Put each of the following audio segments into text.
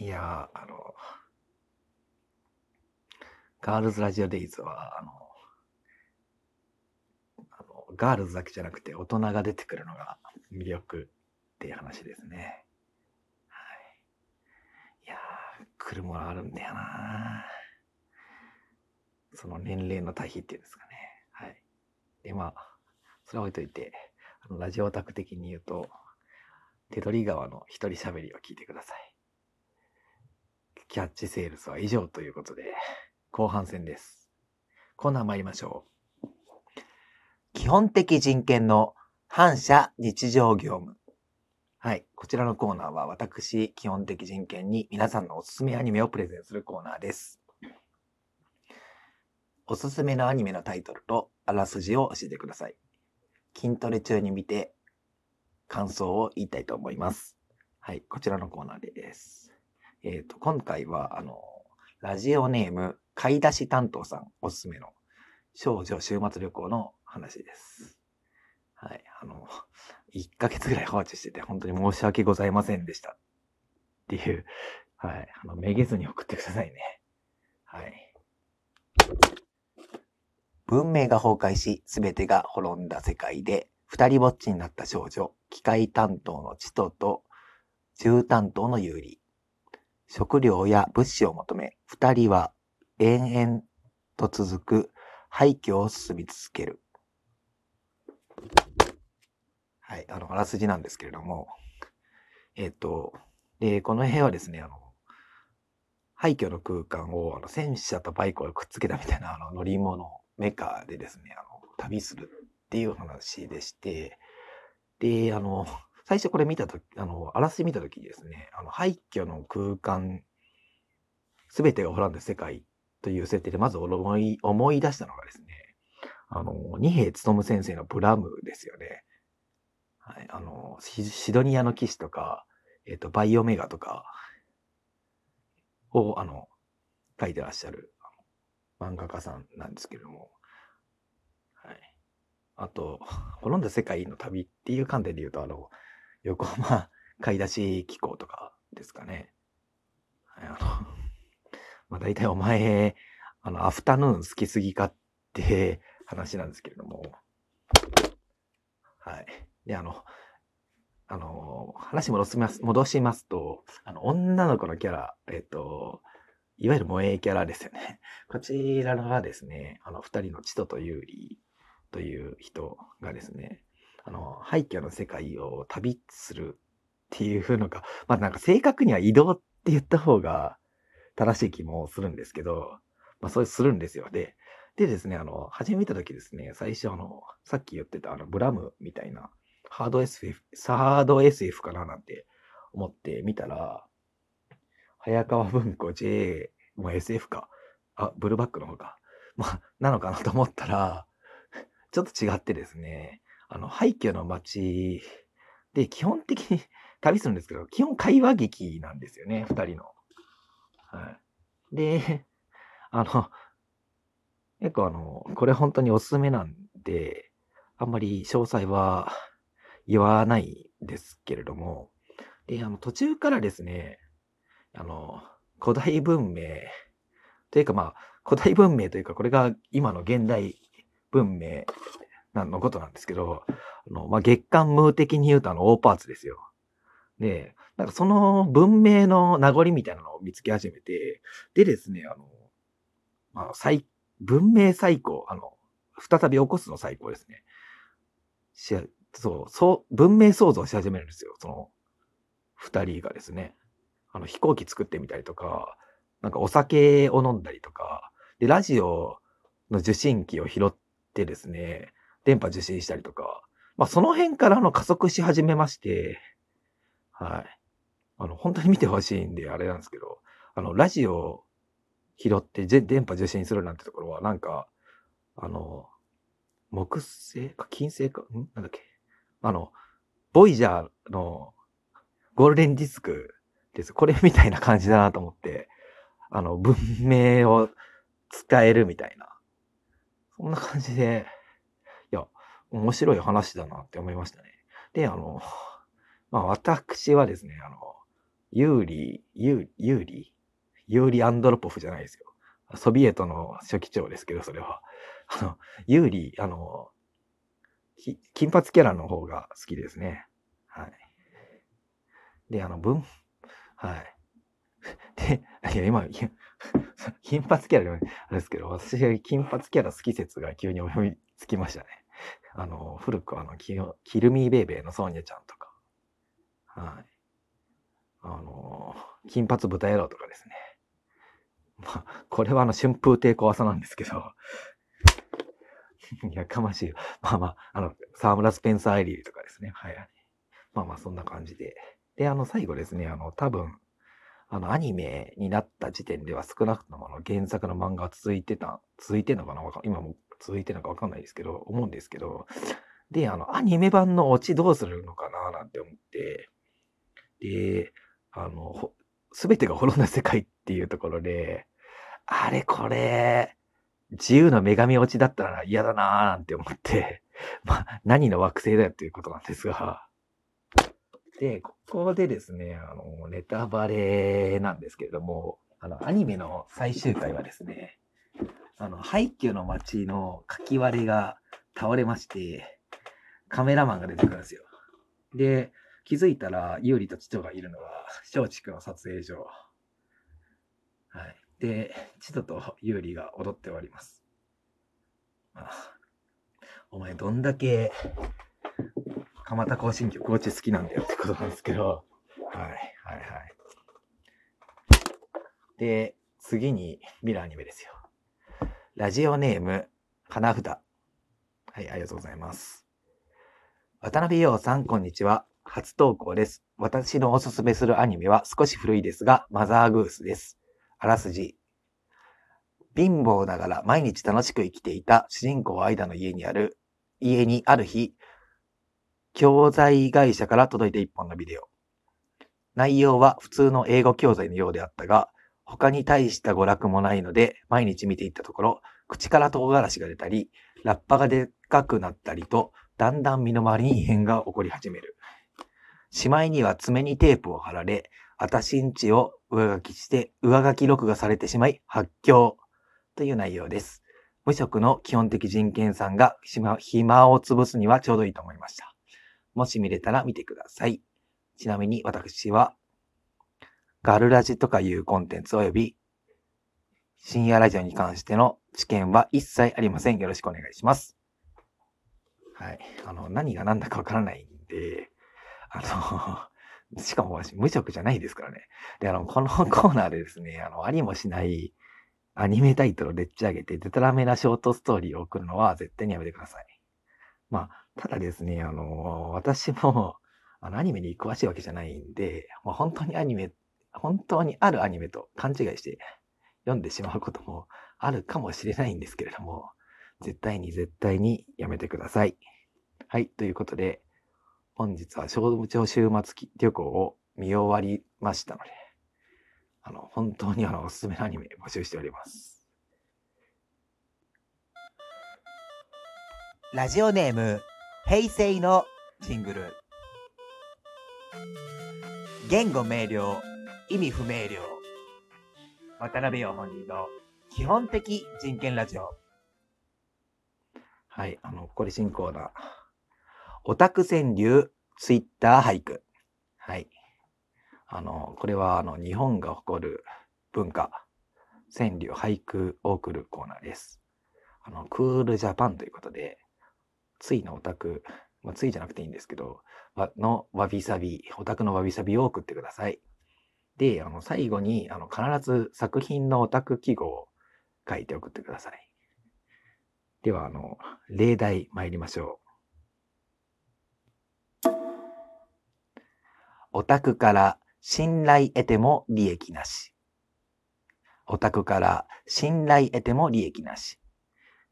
いや、あの、ガールズラジオデイズは、あの、あのガールズだけじゃなくて大人が出てくるのが魅力っていう話ですね。はい。いやー、来るものあるんだよなその年齢の対比っていうんですかね。はい。で、まあ、それは置いといて、あのラジオオタク的に言うと、手取り川の一人喋りを聞いてください。キャッチセールスは以上ということで、後半戦です。コーナー参りましょう。基本的人権の反射日常業務。はい。こちらのコーナーは私、基本的人権に皆さんのおすすめアニメをプレゼンするコーナーです。おすすめのアニメのタイトルとあらすじを教えてください。筋トレ中に見て感想を言いたいと思います。はい。こちらのコーナーです。えっ、と、今回は、あの、ラジオネーム、買い出し担当さんおすすめの少女週末旅行の話です。はい。あの、1ヶ月ぐらい放置してて本当に申し訳ございませんでした。っていう、はい。あの、めげずに送ってくださいね。はい。文明が崩壊し、すべてが滅んだ世界で、二人ぼっちになった少女、機械担当のチトと、銃担当のユーリ。食料や物資を求め、二人は延々と続く廃墟を進み続ける。はい、あの、あらすじなんですけれども、えっ、と、で、この部屋はですね、あの、廃墟の空間をあの戦車とバイクをくっつけたみたいなあの乗り物、メカでですね、あの、旅するっていう話でして、で、あの、最初これ見たとき、あの、あらすじ見たときですね、あの、廃墟の空間、すべてが滅んだ世界という設定で、まず思い、思い出したのがですね、あの、二平勉先生のブラムですよね。はい、あの、シドニアの騎士とか、えっ、と、バイオメガとかを、あの、書いてらっしゃる漫画家さんなんですけれども、はい。あと、滅んだ世界の旅っていう観点で言うと、あの、横浜買い出し機構とかですかね。あの、まあ大体お前、あの、アフタヌーン好きすぎかって 話なんですけれども。はい。で、あの、あの、話戻します、戻しますと、あの、女の子のキャラ、えっと、いわゆる萌えキャラですよね。こちらがですね、あの、二人のチトとユーリという人がですね、あの、廃墟の世界を旅するっていうのが、まあなんか正確には移動って言った方が正しい気もするんですけど、まあそうするんですよ。で、でですね、あの、初め見たときですね、最初あの、さっき言ってたあの、ブラムみたいな、ハード SF、ハード SF かななんて思って見たら、早川文庫 J、もう SF か。あ、ブルーバックの方か。まあ、なのかなと思ったら、ちょっと違ってですね、あの、廃墟の街で基本的に 旅するんですけど、基本会話劇なんですよね、二人の。はい。で、あの、結構あの、これ本当におすすめなんで、あんまり詳細は言わないですけれども、で、あの、途中からですね、あの、古代文明、というかまあ、古代文明というか、これが今の現代文明なんのことなんですけど、あの、まあ、月間無的に言うとあの、大パーツですよ。で、なんかその文明の名残みたいなのを見つけ始めて、でですね、あの、まあ、最、文明最高、あの、再び起こすの最高ですね。しそう、そう、文明創造し始めるんですよ。その、二人がですね。あの、飛行機作ってみたりとか、なんかお酒を飲んだりとか、で、ラジオの受信機を拾ってですね、電波受信したりとか、まあその辺からの加速し始めまして、はい。あの、本当に見てほしいんであれなんですけど、あの、ラジオ拾って電波受信するなんてところは、なんか、あの、木星か金星か、ん？なんだっけ？あの、ボイジャーのゴールデンディスクです。これみたいな感じだなと思って、あの、文明を伝えるみたいな。そんな感じで、いや、面白い話だなって思いましたね。で、あの、まあ私はですね、あの、ユーリ、ユーユーリユーリ・アンドロポフじゃないですよ。ソビエトの書記長ですけど、それは。あの、ユーリ、あの、金髪キャラの方が好きですね。はい。で、あの、文、はい。で、いや、今、金髪キャラで、あれですけど、私金髪キャラ好き説が急に思いつきましたね。あの、古くあの、キルミーベイベーのソーニャちゃんとか、はい。あの、金髪豚野郎とかですね。まあ、これはあの、春風亭小朝なんですけど、やかましい。まあまあ、あの、沢村スペンサー・エリーとかですね。はい。まあまあ、そんな感じで。で、あの、最後ですね、あの、多分、あの、アニメになった時点では少なくともの原作の漫画は続いてた、続いてんのかな？今も続いてるのかわかんないですけど、思うんですけど、で、あの、アニメ版のオチどうするのかななんて思って、で、あの、すべてが滅んだ世界っていうところで、あれこれ、自由な女神落ちだったら嫌だなーなんて思って、まあ、何の惑星だよっていうことなんですが、で、ここでですね、あの、ネタバレなんですけれども、あの、アニメの最終回はですね、あの、廃墟の街のかき割りが倒れまして、カメラマンが出てくるんですよ。で、気づいたら、有利とチトがいるのは、松竹の撮影所。はい。で、チトと有利が踊っております。あお前どんだけ蒲田行進曲落ち好きなんだよってことなんですけど、はい、はい、はい。で、次にミラーアニメですよ。ラジオネーム、花札。はい、ありがとうございます。渡辺陽さん、こんにちは。初投稿です。私のおすすめするアニメは少し古いですが、マザーグースです。あらすじ。貧乏ながら毎日楽しく生きていた主人公アイダの家にある、家にある日、教材会社から届いた一本のビデオ。内容は普通の英語教材のようであったが、他に大した娯楽もないので、毎日見ていったところ、口から唐辛子が出たり、ラッパがでっかくなったりと、だんだん身の回りに異変が起こり始める。しまいには爪にテープを貼られ、あたしんちを上書きして、上書き録画されてしまい、発狂という内容です。無職の基本的人権さんが暇を潰すにはちょうどいいと思いました。もし見れたら見てください。ちなみに私は、ガルラジとかいうコンテンツ及び、深夜ラジオに関しての知見は一切ありません。よろしくお願いします。はい。あの、何が何だかわからないんで、あの、しかも私無職じゃないですからね。で、あの、このコーナーでですね、あの、ありもしないアニメタイトルをでっち上げて、デタラメなショートストーリーを送るのは絶対にやめてください。まあ、ただですね、あの、私も、あの、アニメに詳しいわけじゃないんで、まあ、本当にアニメ、本当にあるアニメと勘違いして読んでしまうこともあるかもしれないんですけれども、絶対に絶対にやめてください。はい、ということで、本日は小部長週末旅行を見終わりましたので、あの、本当にあの、おすすめのアニメ募集しております。ラジオネーム、平成のジングル。言語明瞭、意味不明瞭。渡辺陽本人の基本的人権ラジオ。はい、あの、これ新コーナー。オタク川柳、ツイッター俳句。はい。あの、これはあの、日本が誇る文化、川柳、俳句を送るコーナーです。あの、クールジャパンということで、ついのオタク、まあ、ついじゃなくていいんですけど、のわびさび、オタクのわびさびを送ってください。で、あの、最後に、あの、必ず作品のオタク記号を書いて送ってください。では、あの、例題参りましょう。オタクから信頼得ても利益なし。オタクから信頼得ても利益なし。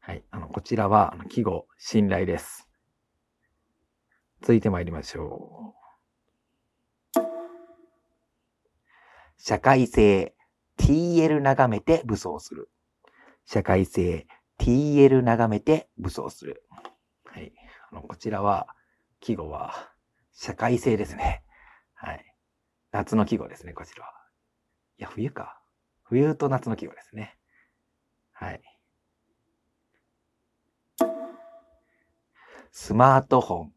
はい。あの、こちらは、あの、記号、信頼です。続いて参りましょう。社会性、TL 眺めて武装する。社会性、TL 眺めて武装する。はい。あの、こちらは、記号は、社会性ですね。はい。夏の季語ですね、こちらは。いや、冬か。冬と夏の季語ですね。はい。スマートフォン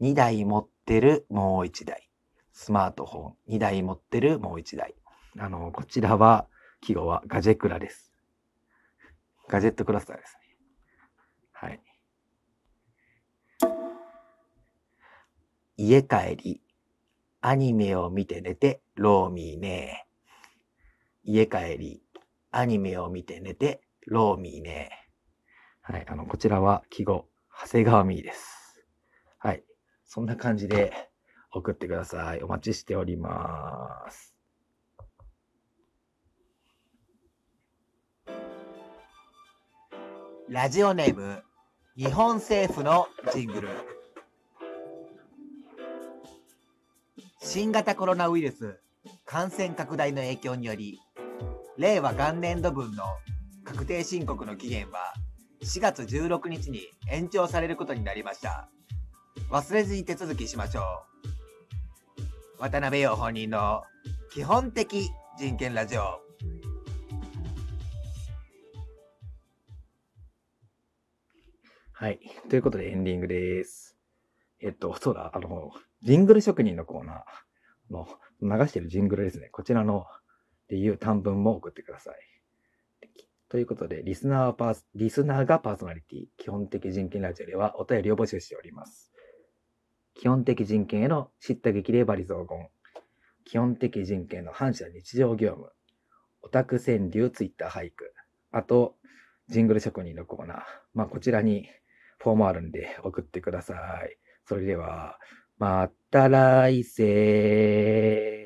2台持ってるもう1台。スマートフォン2台持ってるもう1台。あの、こちらは、季語はガジェクラです。ガジェットクラスターですね。はい。家帰り、アニメを見て寝て、ローミーね家帰り、アニメを見て寝て、ローミーねはい、あの、こちらは記号、長谷川ミーです。はい。そんな感じで送ってください。お待ちしております。ラジオネーム、日本政府のジングル。新型コロナウイルス感染拡大の影響により、令和元年度分の確定申告の期限は4月16日に延長されることになりました。忘れずに手続きしましょう。渡辺陽本人の基本的人権ラジオ。はい。ということでエンディングです。えっと、そうだ、あの、ジングル職人のコーナーの流してるジングルですね。こちらのっていう短文も送ってください。ということで、リスナーパー、リスナーがパーソナリティ、基本的人権ラジオではお便りを募集しております。基本的人権への知った激励バリ雑言、基本的人権の反射日常業務、オタク川柳ツイッター俳句、あと、ジングル職人のコーナー。まあ、こちらにフォームあるんで送ってください。それでは、また来世。